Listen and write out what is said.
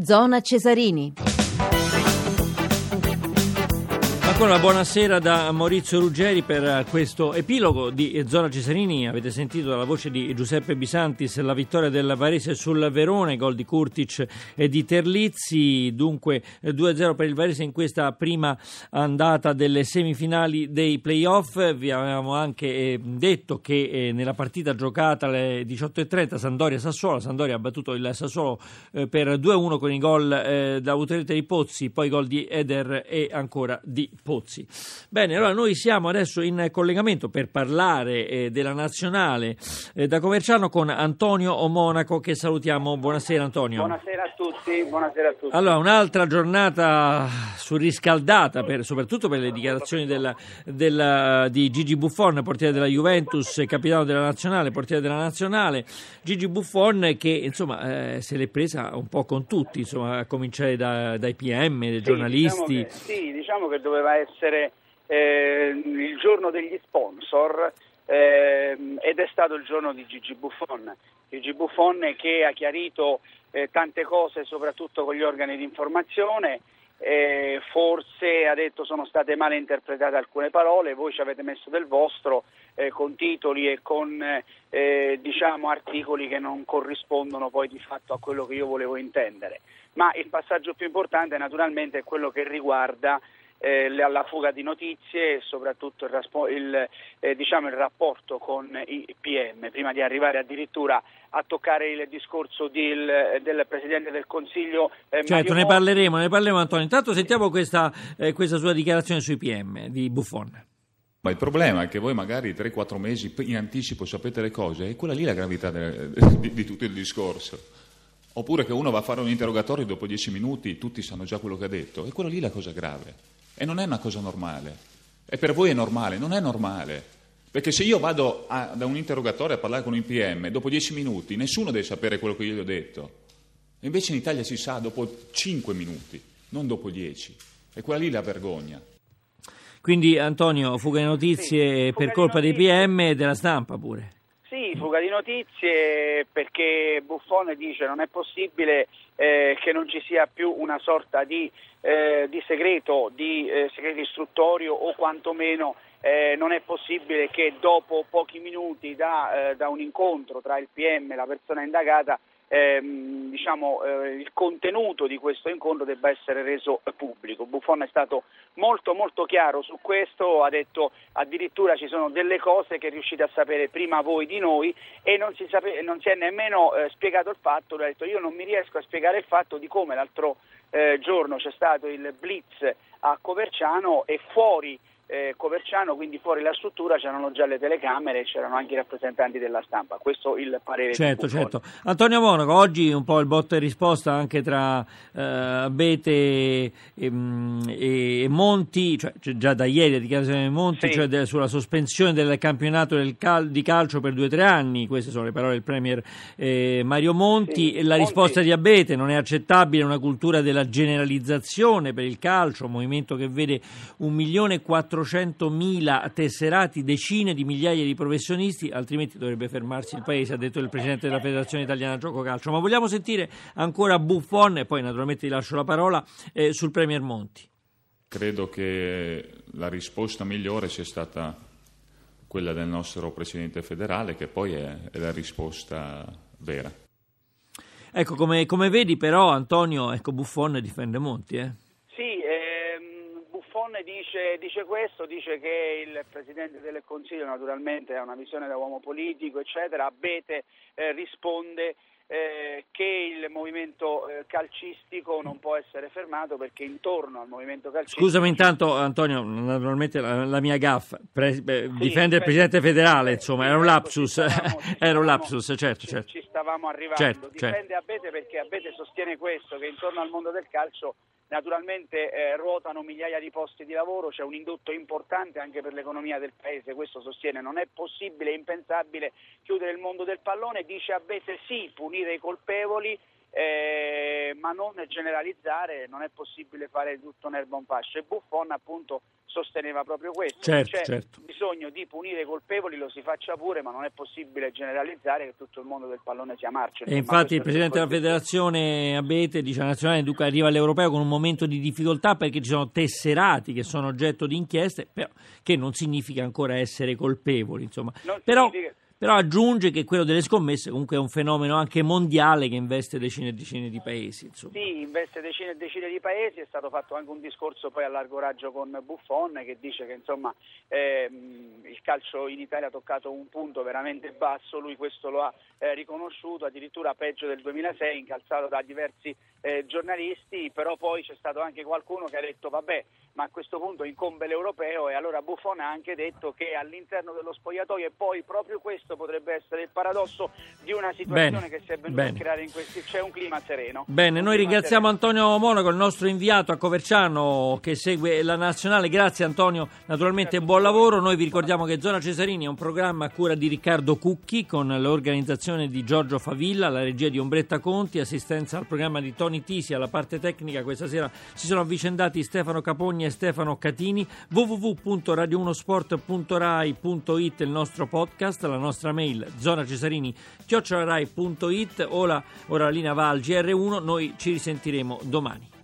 Zona Cesarini. Ancora buonasera da Maurizio Ruggeri per questo epilogo di Zona Cesarini. Avete sentito dalla voce di Giuseppe Bisantis la vittoria del Varese sul Verone, gol di Kurtic e di Terlizzi. Dunque 2-0 per il Varese in questa prima andata delle semifinali dei playoff. Vi avevamo anche eh, detto che eh, nella partita giocata alle 18.30 Sandoria-Sassuolo, Sandoria ha battuto il Sassuolo eh, per 2-1 con i gol da Uterete di Pozzi, poi gol di Eder e ancora di Pozzi. Bene, allora noi siamo adesso in collegamento per parlare eh, della nazionale eh, da Coverciano con Antonio Omonaco che salutiamo. Buonasera Antonio. Buonasera a tutti. Buonasera a tutti. Allora, un'altra giornata surriscaldata per, soprattutto per le dichiarazioni della, della, di Gigi Buffon, portiere della Juventus, capitano della nazionale, portiere della nazionale. Gigi Buffon che insomma eh, se l'è presa un po' con tutti, insomma, a cominciare da, dai PM, dai sì, giornalisti. Diciamo che, sì, diciamo che doveva essere eh, il giorno degli sponsor ed è stato il giorno di Gigi Buffon. Gigi Buffon che ha chiarito eh, tante cose soprattutto con gli organi di informazione. Eh, forse ha detto sono state male interpretate alcune parole, voi ci avete messo del vostro eh, con titoli e con eh, diciamo, articoli che non corrispondono poi di fatto a quello che io volevo intendere. Ma il passaggio più importante naturalmente è quello che riguarda eh, la fuga di notizie e soprattutto il, il, eh, diciamo il, rapporto con i PM, prima di arrivare addirittura a toccare il discorso del, del Presidente del Consiglio. Eh, certo, ne parleremo, ne parleremo Antonio. Intanto sentiamo questa, eh, questa sua dichiarazione sui PM di Buffon. Ma il problema è che voi magari 3-4 mesi in anticipo sapete le cose, e quella lì è la gravità de, di, di tutto il discorso. Oppure che uno va a fare un interrogatorio e dopo 10 minuti tutti sanno già quello che ha detto, e quella lì è la cosa grave. E non è una cosa normale. E per voi è normale, non è normale. Perché se io vado a, da un interrogatorio a parlare con un IPM, dopo dieci minuti nessuno deve sapere quello che io gli ho detto. E invece in Italia si sa dopo cinque minuti, non dopo dieci. E quella lì è la vergogna. Quindi Antonio, fuga di notizie sì, per colpa dei PM e della stampa pure. Sì, fuga di notizie perché Buffone dice non è possibile eh, che non ci sia più una sorta di, eh, di segreto, di eh, segreto istruttorio o quantomeno eh, non è possibile che dopo pochi minuti da, eh, da un incontro tra il PM e la persona indagata ehm, diciamo, eh, il contenuto di questo incontro debba essere reso pubblico. Buffon è stato molto molto chiaro su questo, ha detto addirittura ci sono delle cose che riuscite a sapere prima voi di noi e non si, sape- non si è nemmeno eh, spiegato il fatto, ha detto io non mi riesco a spiegare il fatto di come l'altro eh, giorno c'è stato il blitz a Coverciano e fuori eh, Coverciano, quindi fuori la struttura c'erano già le telecamere e c'erano anche i rappresentanti della stampa. Questo è il parere certo, certo. Antonio Monaco, oggi un po' il botto e risposta anche tra eh, Abete e, mm, e, e, Monti, cioè, già da ieri la dichiarazione di Monti, sì. cioè de, sulla sospensione del campionato del cal, di calcio per due o tre anni, queste sono le parole del Premier eh, Mario Monti, sì. la Monti. risposta di Abete non è accettabile una cultura della generalizzazione per il calcio, un movimento che vede un milione e 400.000 tesserati, decine di migliaia di professionisti, altrimenti dovrebbe fermarsi il paese, ha detto il presidente della Federazione Italiana Gioco Calcio. Ma vogliamo sentire ancora Buffon, e poi naturalmente ti lascio la parola, eh, sul Premier Monti. Credo che la risposta migliore sia stata quella del nostro presidente federale, che poi è, è la risposta vera. Ecco, come, come, vedi però Antonio, ecco, Buffon difende Monti, eh? Dice, dice, questo, dice che il Presidente del Consiglio naturalmente ha una visione da uomo politico, eccetera, Abete eh, risponde eh, che il movimento eh, calcistico non può essere fermato perché intorno al movimento calcistico... Scusami intanto Antonio, naturalmente la, la mia gaffa, pre, beh, sì, difende il Presidente federale, insomma, era un lapsus, stavamo, era un lapsus, certo, certo. Ci stavamo arrivando, certo, difende certo. Abete perché Abete sostiene questo, che intorno al mondo del calcio Naturalmente eh, ruotano migliaia di posti di lavoro, c'è un indotto importante anche per l'economia del Paese, questo sostiene. Non è possibile, impensabile chiudere il mondo del pallone, dice Abete sì, punire i colpevoli eh, ma non generalizzare, non è possibile fare tutto un'erba un fascio e Buffon appunto sosteneva proprio questo, certo, c'è certo. bisogno di punire i colpevoli, lo si faccia pure, ma non è possibile generalizzare che tutto il mondo del pallone sia marcio. E infatti il Presidente della Federazione Abete dice la nazionale Duca arriva all'Europeo con un momento di difficoltà perché ci sono tesserati che sono oggetto di inchieste, però, che non significa ancora essere colpevoli. Insomma. Però, significa però aggiunge che quello delle scommesse comunque è un fenomeno anche mondiale che investe decine e decine di paesi. Insomma. Sì, investe decine e decine di paesi, è stato fatto anche un discorso poi a largo raggio con Buffon che dice che insomma, ehm, il calcio in Italia ha toccato un punto veramente basso, lui questo lo ha eh, riconosciuto, addirittura peggio del 2006, incalzato da diversi eh, giornalisti, però poi c'è stato anche qualcuno che ha detto vabbè, ma a questo punto incombe l'europeo e allora Buffon ha anche detto che all'interno dello spogliatoio e poi proprio questo potrebbe essere il paradosso di una situazione bene, che si è venuta bene. a creare in questi c'è un clima sereno. Bene, noi ringraziamo sereno. Antonio Monaco, il nostro inviato a Coverciano che segue la nazionale. Grazie Antonio, naturalmente Grazie buon lavoro. Noi vi ricordiamo che Zona Cesarini è un programma a cura di Riccardo Cucchi con l'organizzazione di Giorgio Favilla, la regia di Ombretta Conti, assistenza al programma di Tony Tisi, alla parte tecnica questa sera si sono avvicendati Stefano Capogni e Stefano Catini. www.radio1sport.rai.it il nostro podcast, la nostra mail zonacesarini chiocciolarai.it ora, ora la linea va al GR1, noi ci risentiremo domani.